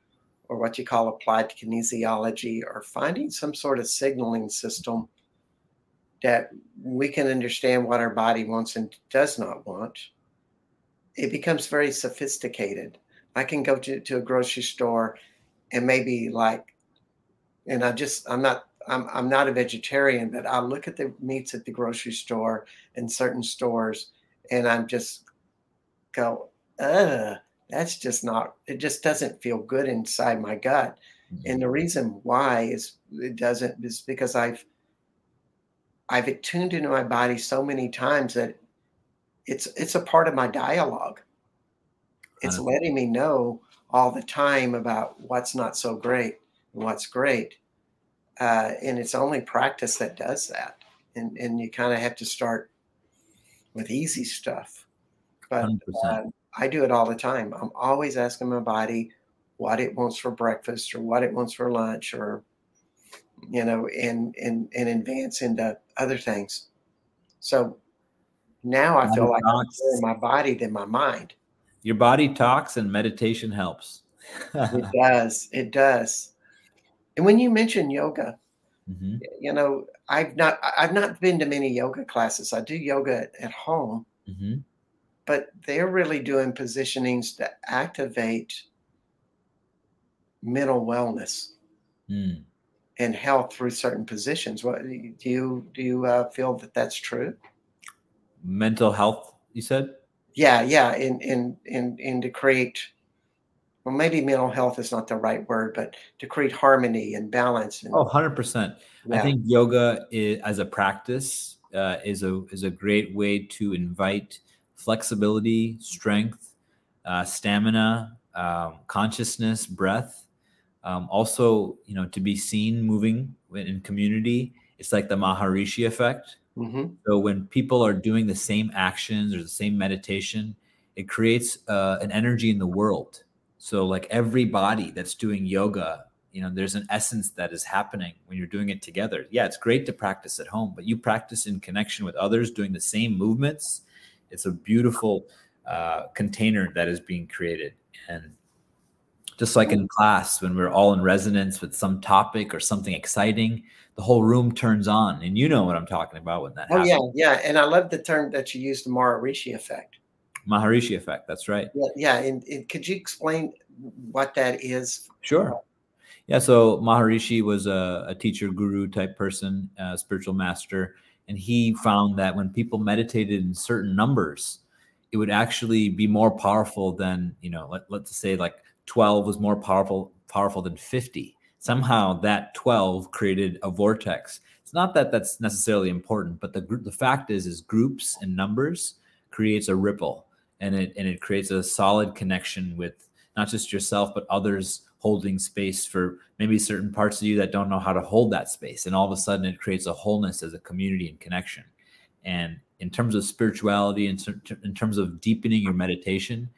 or what you call applied kinesiology or finding some sort of signaling system that we can understand what our body wants and does not want it becomes very sophisticated I can go to, to a grocery store and maybe like, and I just, I'm not, I'm, I'm not a vegetarian, but I look at the meats at the grocery store and certain stores and I'm just go, uh, that's just not, it just doesn't feel good inside my gut. Mm-hmm. And the reason why is it doesn't is because I've, I've attuned into my body so many times that it's, it's a part of my dialogue it's letting me know all the time about what's not so great and what's great. Uh, and it's only practice that does that. And, and you kind of have to start with easy stuff. But uh, I do it all the time. I'm always asking my body what it wants for breakfast or what it wants for lunch or, you know, and, and, and advance into other things. So now I feel like I'm more in my body than my mind. Your body talks and meditation helps. it (laughs) does. It does. And when you mention yoga, mm-hmm. you know, I've not I've not been to many yoga classes. I do yoga at, at home, mm-hmm. but they're really doing positionings to activate mental wellness mm. and health through certain positions. What do you do? You uh, feel that that's true? Mental health, you said yeah yeah in in in in to create well maybe mental health is not the right word but to create harmony and balance and, oh 100% yeah. i think yoga is, as a practice uh, is a is a great way to invite flexibility strength uh, stamina um, consciousness breath. Um, also you know to be seen moving in community it's like the maharishi effect Mm-hmm. So when people are doing the same actions or the same meditation, it creates uh, an energy in the world. So like every body that's doing yoga, you know, there's an essence that is happening when you're doing it together. Yeah, it's great to practice at home, but you practice in connection with others doing the same movements. It's a beautiful uh, container that is being created. And just like in class, when we're all in resonance with some topic or something exciting, the whole room turns on. And you know what I'm talking about when that oh, happens. yeah, yeah. And I love the term that you used, the Maharishi effect. Maharishi effect. That's right. Yeah, yeah. And, and could you explain what that is? Sure. Yeah. So Maharishi was a, a teacher, guru type person, a spiritual master, and he found that when people meditated in certain numbers, it would actually be more powerful than you know. Let, let's say like 12 was more powerful powerful than 50 somehow that 12 created a vortex. It's not that that's necessarily important, but the group the fact is is groups and numbers creates a ripple and it and it creates a solid connection with not just yourself but others holding space for maybe certain parts of you that don't know how to hold that space. And all of a sudden it creates a wholeness as a community and connection. And in terms of spirituality in, in terms of deepening your meditation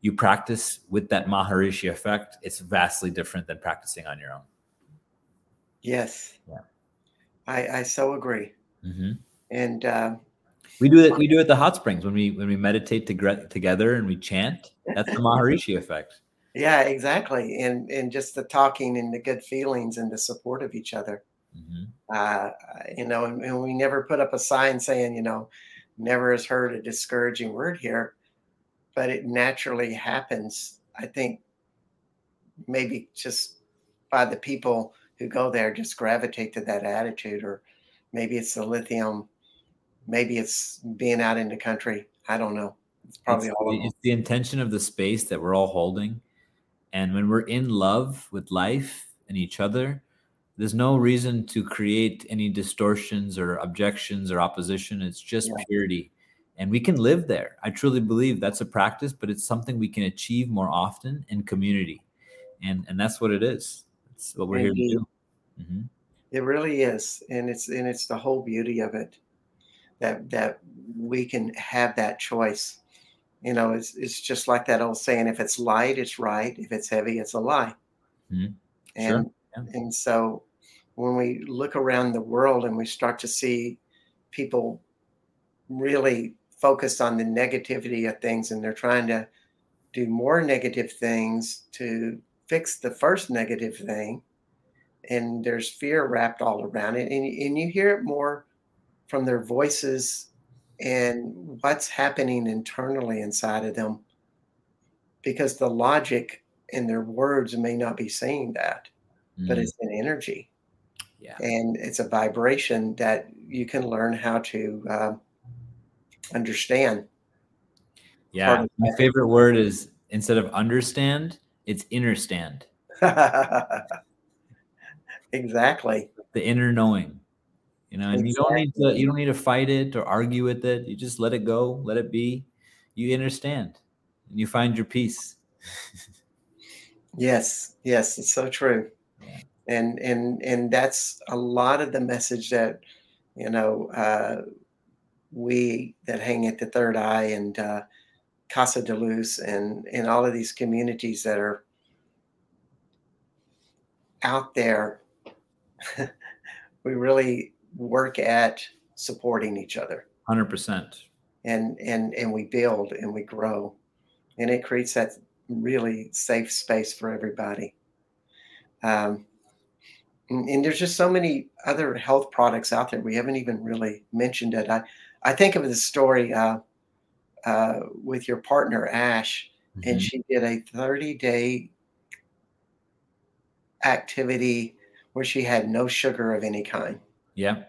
you practice with that maharishi effect it's vastly different than practicing on your own yes yeah i i so agree mm-hmm. and uh, we do it. We do it at the hot springs when we when we meditate to, together and we chant. That's the Maharishi effect. (laughs) Yeah, exactly. And and just the talking and the good feelings and the support of each other. Mm-hmm. Uh, you know, and, and, we never put up a sign saying, you know, never has heard a discouraging word here, but it naturally happens. I think maybe just by the people who go there just gravitate to that attitude, or maybe it's the lithium maybe it's being out in the country. I don't know. It's probably it's, all. It's the intention of the space that we're all holding, and when we're in love with life and each other, there's no reason to create any distortions or objections or opposition. It's just yeah. purity, and we can live there. I truly believe that's a practice, but it's something we can achieve more often in community, and and that's what it is. It's what we're Indeed. here to do. Mm-hmm. It really is, and it's and it's the whole beauty of it that that we can have that choice. You know, it's it's just like that old saying: if it's light, it's right; if it's heavy, it's a lie. Mm-hmm. And sure. yeah. and so when we look around the world and we start to see people really focused on the negativity of things and they're trying to do more negative things to fix the first negative thing. And there's fear wrapped all around it. And, and you hear it more from their voices and what's happening internally inside of them. Because the logic in their words may not be saying that mm. but it's an energy. Yeah. And it's a vibration that you can learn how to uh, understand. Yeah my favorite word is instead of understand it's understand (laughs) exactly. The inner knowing you know and exactly. you don't need to you don't need to fight it or argue with it. You just let it go let it be. You understand and you find your peace. Yes yes it's so true. Yeah. and and and that's a lot of the message that you know uh, we that hang at the third eye and uh, casa de luz and and all of these communities that are out there (laughs) we really work at supporting each other. 100% and and and we build and we grow. And it creates that really safe space for everybody. Um, and, and, there's just so many other health products out there we haven't even really mentioned it. I i think of the story uh, uh, with your partner ash mm-hmm. and she did a 30 day activity where she had no sugar of any kind yeah.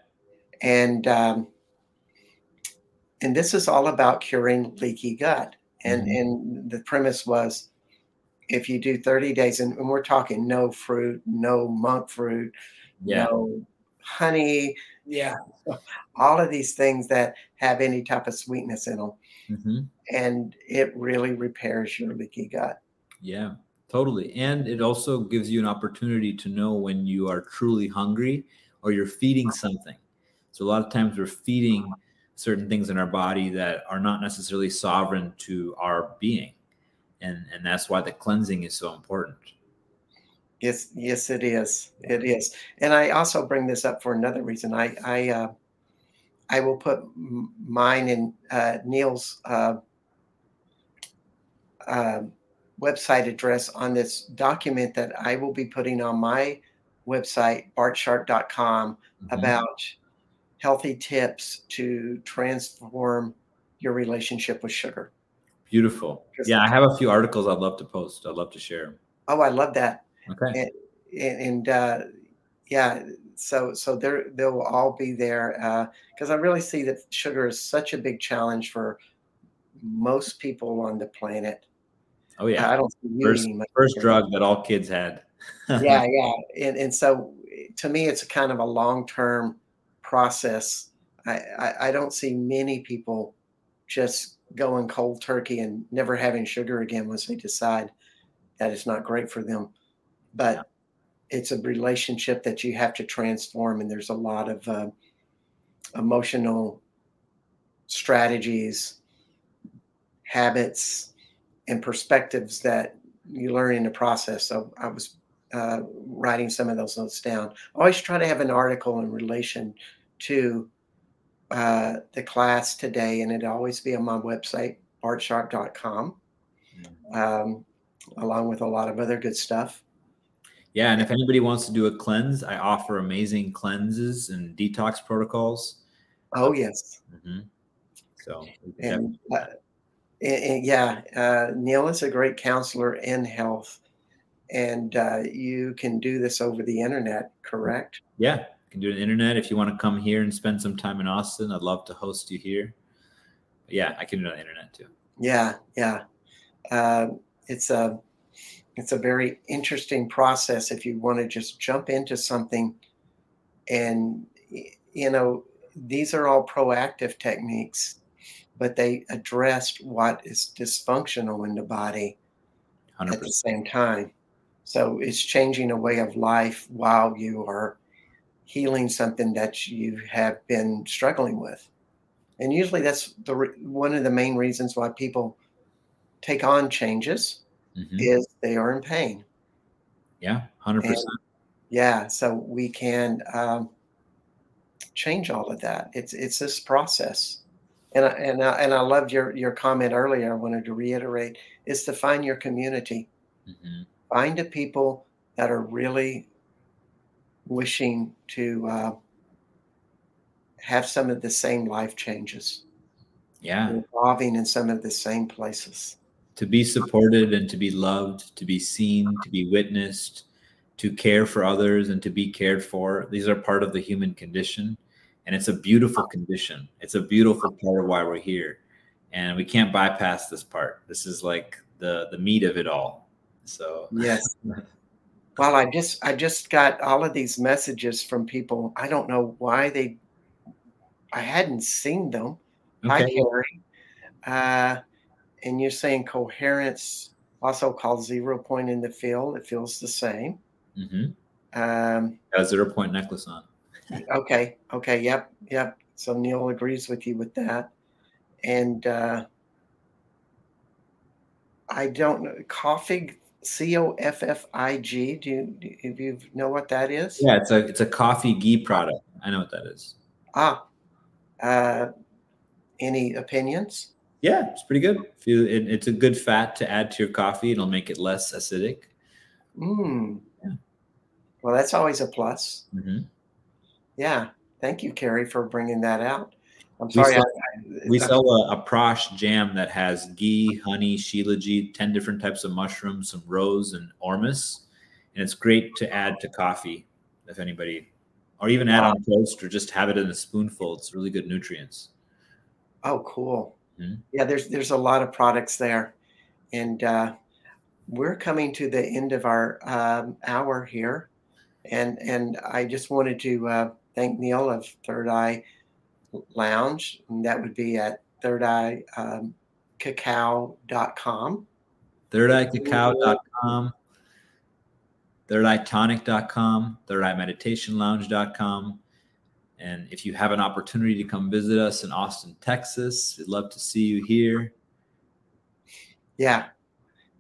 And um, and this is all about curing leaky gut. And mm-hmm. and the premise was if you do 30 days, and, and we're talking no fruit, no monk fruit, yeah. no honey, yeah, all of these things that have any type of sweetness in them. Mm-hmm. And it really repairs your leaky gut. Yeah, totally. And it also gives you an opportunity to know when you are truly hungry or you're feeding something. So a lot of times we're feeding certain things in our body that are not necessarily sovereign to our being. And and that's why the cleansing is so important. Yes, yes, it is. It is. And I also bring this up for another reason. I I uh, I will put mine in uh, Neil's uh, uh, website address on this document that I will be putting on my website, bartsharp.com, mm-hmm. about healthy tips to transform your relationship with sugar. Beautiful. Yeah, I have a few articles I'd love to post. I'd love to share. Oh, I love that. Okay. And, and uh, yeah, so so there they will all be there because uh, I really see that sugar is such a big challenge for most people on the planet. Oh yeah, I don't first, first drug that all kids had (laughs) yeah, yeah, and and so to me, it's a kind of a long term process. I, I, I don't see many people just going cold turkey and never having sugar again once they decide that it's not great for them. But yeah. it's a relationship that you have to transform, and there's a lot of uh, emotional strategies, habits, and perspectives that you learn in the process. So I was uh, writing some of those notes down. I always try to have an article in relation to uh, the class today, and it'd always be on my website, bartsharp.com, mm-hmm. um, along with a lot of other good stuff. Yeah, and if anybody wants to do a cleanse, I offer amazing cleanses and detox protocols. Oh yes. Mm-hmm. So and, uh, and, and, yeah, uh, Neil is a great counselor in health, and uh, you can do this over the internet, correct? Yeah, you can do it on the internet. If you want to come here and spend some time in Austin, I'd love to host you here. But yeah, I can do it on the internet too. Yeah, yeah. Uh, it's a it's a very interesting process if you want to just jump into something and you know these are all proactive techniques but they addressed what is dysfunctional in the body 100%. at the same time so it's changing a way of life while you are healing something that you have been struggling with. And usually that's the one of the main reasons why people take on changes mm-hmm. is they are in pain. Yeah, 100%. And yeah, so we can um, change all of that. It's it's this process. And I, and I, and I loved your your comment earlier. I wanted to reiterate is to find your community. Mm-hmm find the people that are really wishing to uh, have some of the same life changes. Yeah. Evolving in some of the same places. To be supported and to be loved, to be seen, to be witnessed, to care for others and to be cared for. These are part of the human condition. And it's a beautiful condition. It's a beautiful part of why we're here. And we can't bypass this part. This is like the the meat of it all so yes. (laughs) well, I just I just got all of these messages from people. I don't know why they. I hadn't seen them. Okay. Hi, Carrie. Uh, and you're saying coherence, also called zero point in the field. It feels the same. Mm-hmm. Um, Got a zero point necklace on. okay. Okay. Yep. Yep. So Neil agrees with you with that. And uh, I don't know. Coffee C O F F I G. Do you do you know what that is? Yeah, it's a it's a coffee ghee product. I know what that is. Ah, uh, any opinions? Yeah, it's pretty good. If you, it, it's a good fat to add to your coffee. It'll make it less acidic. Mm. Yeah. Well, that's always a plus. Mm-hmm. Yeah. Thank you, Carrie, for bringing that out. I'm sorry. We sell, I, we sell a, a, Prosh jam that has ghee, honey, shilajit, 10 different types of mushrooms, some rose and ormus. And it's great to add to coffee if anybody, or even add wow. on toast or just have it in a spoonful. It's really good nutrients. Oh, cool. Mm-hmm. Yeah, there's there's a lot of products there. And uh, we're coming to the end of our um, hour here. And, and I just wanted to uh, thank Neil of Third Eye Lounge. And that would be at Third Eye um, Cacao.com. Third Eye Cacao.com. Third Eye Tonic.com. Third Eye Meditation Lounge.com. And if you have an opportunity to come visit us in Austin, Texas, we'd love to see you here. Yeah.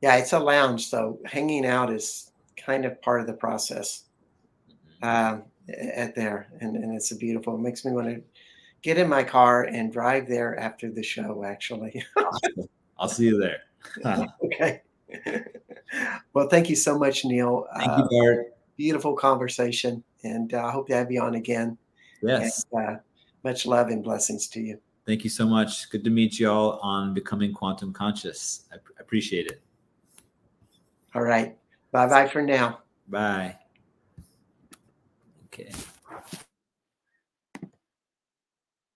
Yeah, it's a lounge. So hanging out is kind of part of the process mm-hmm. um, at there. And, and it's a beautiful, it makes me want to get in my car and drive there after the show, actually. (laughs) I'll see you there. (laughs) okay. well, thank you so much, Neil. Thank uh, you, Bart. Beautiful conversation. And uh, I uh, hope to have you on again. Yes. And, uh, much love and blessings to you. Thank you so much. Good to meet you all on Becoming Quantum Conscious. I appreciate it. All right. Bye bye for now. Bye. Okay.